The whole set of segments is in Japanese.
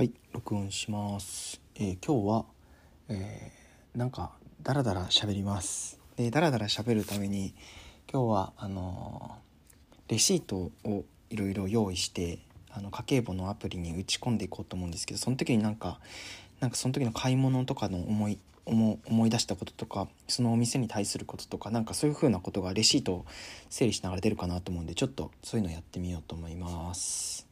はい録音します、えー今日は、えーなんかダラダラ喋ります。でダラダラ喋るために今日はあのーレシートをいろいろ用意してあの家計簿のアプリに打ち込んでいこうと思うんですけどその時になんかなんかその時の買い物とかの思い思思い出したこととかそのお店に対することとかなんかそういう風なことがレシートを整理しながら出るかなと思うんでちょっとそういうのやってみようと思います。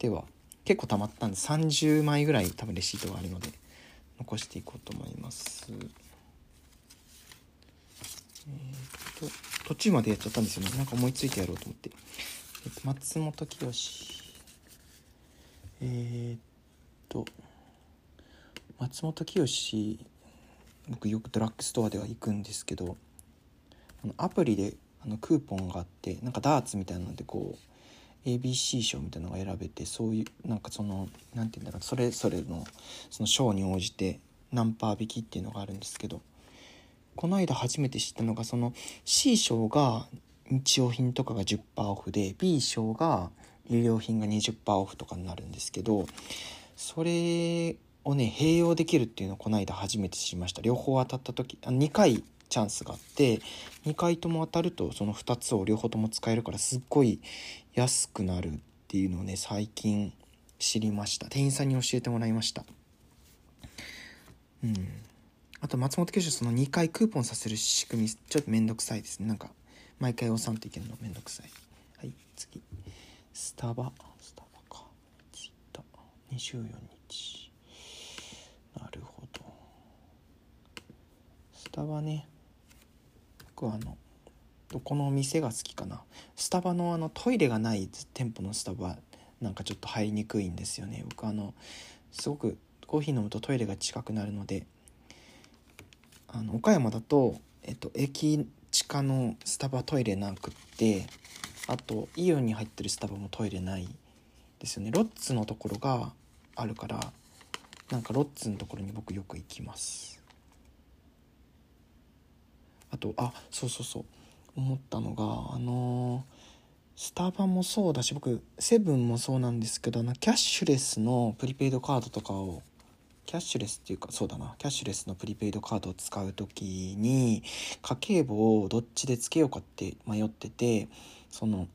では。結構溜まったんで30枚ぐらい多分レシートがあるので残していこうと思います。えーっと途中までやっちゃったんですよね。なんか思いついてやろうと思って、えっと、松本清。えーっと松本清僕よくドラッグストアでは行くんですけどあのアプリであのクーポンがあってなんかダーツみたいなのでこう ABC 賞みたいなのが選べてそういうなんかそのなんて言うんだろうそれぞれのその賞に応じて何パー引きっていうのがあるんですけどこの間初めて知ったのがその C 賞が日用品とかが10%オフで B 賞が衣料品が20%オフとかになるんですけどそれをね併用できるっていうのをこの間初めて知りました。両方当たった時あ2回チャンスがあって2回とも当たるとその2つを両方とも使えるからすっごい安くなるっていうのをね最近知りました。店員さんに教えてもらいました。うん。あと松本教授その2回クーポンさせる仕組みちょっとめんどくさいですね。なんか毎回押さんといけないのめんどくさい。はい次。スタバ。スタバか。ツイッター。24日。なるほど。スタバね。僕あのどこの店が好きかな。スタバのあのトイレがない店舗のスタバなんかちょっと入りにくいんですよね。僕あのすごくコーヒー飲むとトイレが近くなるのであの岡山だと、えっと、駅地下のスタバトイレなくってあとイオンに入ってるスタバもトイレないですよね。ロッツのところがあるからなんかロッツのところに僕よく行きます。あとあそうそうそう。思ったのがあのースタバもそうだし僕セブンもそうなんですけどあのキャッシュレスのプリペイドカードとかをキャッシュレスっていうかそうだな。キャッシュレスのプリペイドカードを使う時に家計簿をどっちでつけようかって迷っててその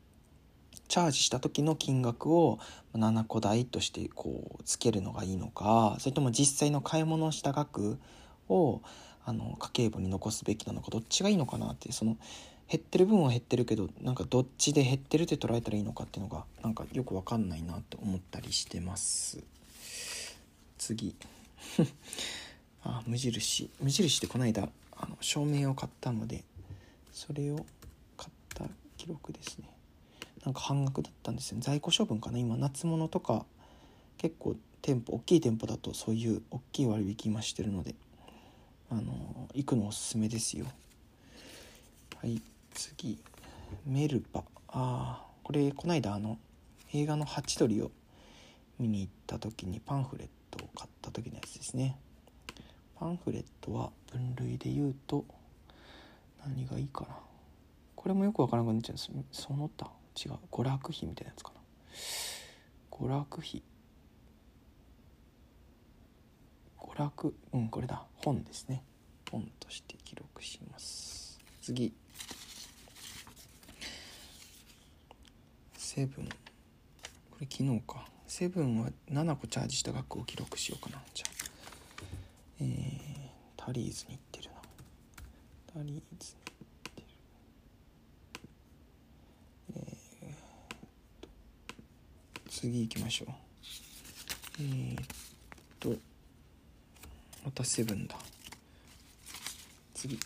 チャージした時の金額を7個台としてこうつけるのがいいのかそれとも実際の買い物した額をあの家計簿に残すべきなのかどっちがいいのかなってその減ってる分は減ってるけどなんかどっちで減ってるって捉えたらいいのかっていうのがなんかよく分かんないなと思ったりしてます。次。あ無印。無印でこの間あの照明を買ったのでそれを買った記録ですね。なんか半額だったんですよ在庫処分かな？今夏物とか結構店舗大きい店舗だとそういう大きい割引今してるので。あの行くのおすすめですよ。はい次。メルパああこれこの間あの映画の「ハチドリ」を見に行った時にパンフレットを買った時のやつですね。パンフレットは分類で言うと何がいいかな。これもよくわからなくなっちゃうんです。その他違う。娯楽費みたいなやつかな。娯楽費。娯楽。うんこれだ。本ですね。本として記録します。次。セブン。これ昨日か。セブンは7個チャージした額を記録しようかな。じゃあ。えー、タリーズに行ってるな。タリーズに行ってる。えー、次行きましょう。えー、っと。またセブンだ。次。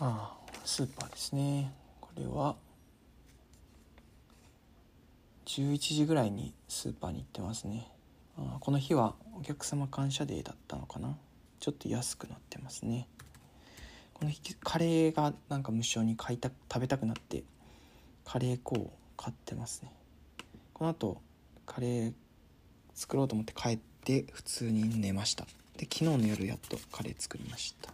ああスーパーですね。これは。11時ぐらいにスーパーに行ってますね。あこの日はお客様感謝デーだったのかな。ちょっと安くなってますね。この日カレーがなんか無償に買いた食べたくなってカレー粉を買ってますね。この後カレー作ろうと思って帰って普通に寝ました。で昨日の夜やっとカレー作りました。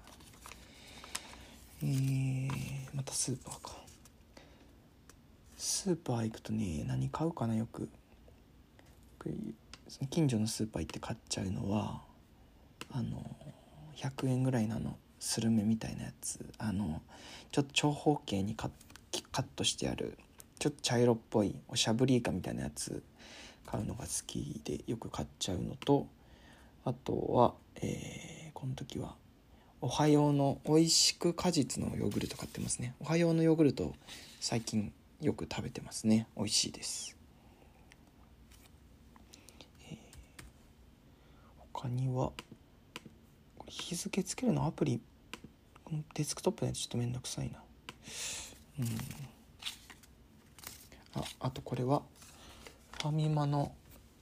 えー、またスーパーか。スーパー行くとね何買うかなよく。近所のスーパー行って買っちゃうのはあの100円ぐらいのあのスルメみたいなやつ。あのちょっと長方形にカットしてあるちょっと茶色っぽいおしゃぶりイカみたいなやつ。買うのが好きでよく買っちゃうのとあとは、えー、この時はおはようの美味しく果実のヨーグルト買ってますね。おはようのヨーグルト最近よく食べてますね。美味しいです。他には日付つけるのアプリデスクトップのやつちょっとめんどくさいな。うん。ああとこれはファミマの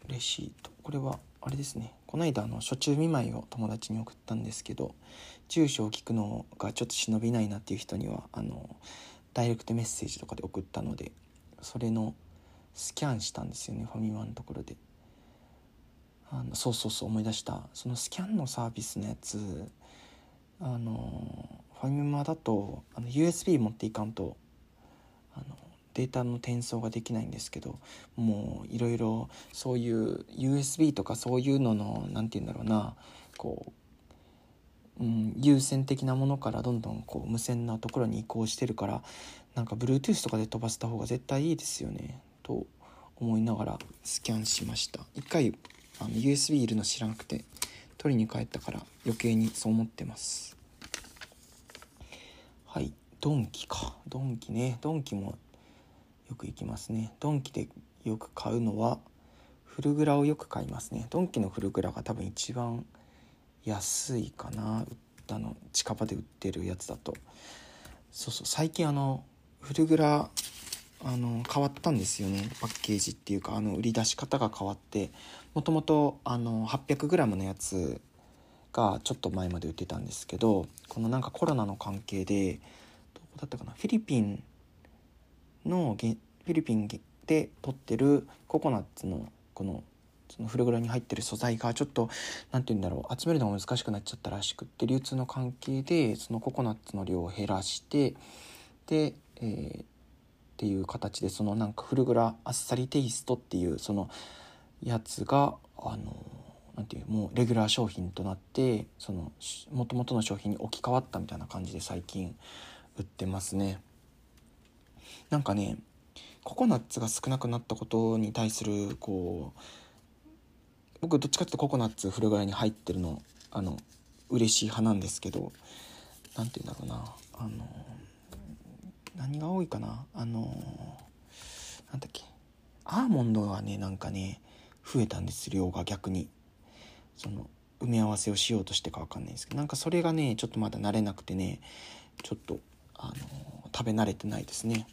レシート。これはあれですね。この間あの初中見舞いを友達に送ったんですけど住所を聞くのがちょっと忍びないなっていう人にはあのダイレクトメッセージとかで送ったのでそれのスキャンしたんですよねファミマのところで。あのそうそうそう思い出した。そのスキャンのサービスのやつあのファミマだとあの USB 持っていかんとあのデータの転送ができないんですけどもういろいろそういう USB とかそういうのの何て言うんだろうなこう、うん、優先的なものからどんどんこう無線なところに移行してるからなんか Bluetooth とかで飛ばした方が絶対いいですよねと思いながらスキャンしました。一回あの USB いるの知らなくて取りに帰ったから余計にそう思ってます。はいドンキか。ドンキね。ドンキもよく行きますね。ドンキでよく買うのはフルグラをよく買いますね。ドンキのフルグラが多分一番安いかな。あの近場で売ってるやつだと。そうそう。最近あのフルグラあの変わったんですよね。パッケージっていうかあの売り出し方が変わってもともと 800g のやつがちょっと前まで売ってたんですけどこのなんかコロナの関係でどこだったかな？フィリピンのフィリピンで取ってるココナッツのこのそのフルグラに入ってる素材がちょっと何て言うんだろう集めるのが難しくなっちゃったらしくって流通の関係でそのココナッツの量を減らしてで、えー、っていう形でそのなんかフルグラあっさりテイストっていうそのやつがあのなんていうもうレギュラー商品となってその元々の商品に置き換わったみたいな感じで最近売ってますね。なんかねココナッツが少なくなったことに対するこう僕どっちかっていうとココナッツフルグラに入ってるのあの嬉しい派なんですけど何て言うんだろうなあの何が多いかなあの、なんだっけアーモンドはねなんかね増えたんです量が逆に。その埋め合わせをしようとしてか分かんないですけどなんかそれがねちょっとまだ慣れなくてねちょっとあの、食べ慣れてないですね。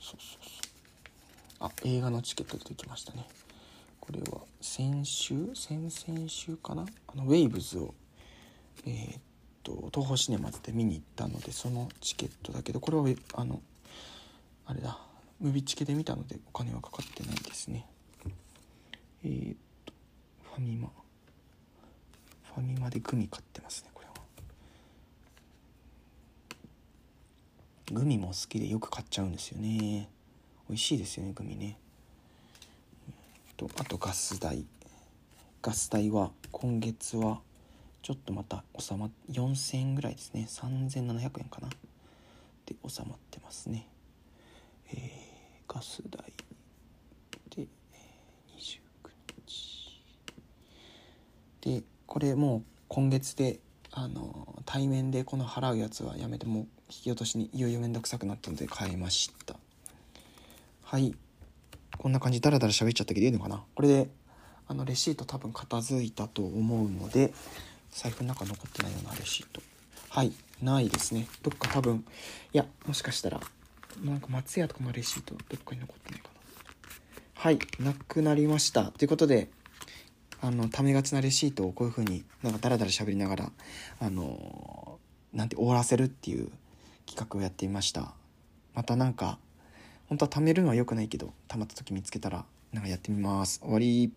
そうそうそう。あ映画のチケット出てきましたね。これは先週？先々週かな？あのウェイブズをえー、と東宝シネマズで見に行ったのでそのチケットだけどこれはあのあれだ。ムビチケで見たのでお金はかかってないですね。えー、っとファミマ。ファミマでグミ買ってますねこれはグミも好きでよく買っちゃうんですよね。美味しいですよねグミね。とあとガス代。ガス代は今月はちょっとまた収まっ4000円ぐらいですね。3700円かな。で収まってますね。えー、ガス代。で29日。でこれもう今月であの対面でこの払うやつはやめても引き落としにいよいよ面倒くさくなったので変えました。はい。こんな感じ。ダラダラ喋っちゃったけどいいのかな？これであのレシート多分片付いたと思うので財布の中残ってないようなレシート。はい。ないですね。どっか多分いやもしかしたらなんか松屋とかのレシートどっかに残ってないかな。はい。なくなりました。ということであのためがちなレシートをこういう風になんかダラダラ喋りながらあのなんて終わらせるっていう企画をやってみました。またなんか本当は貯めるのは良くないけど貯まった時見つけたらなんかやってみます。終わり。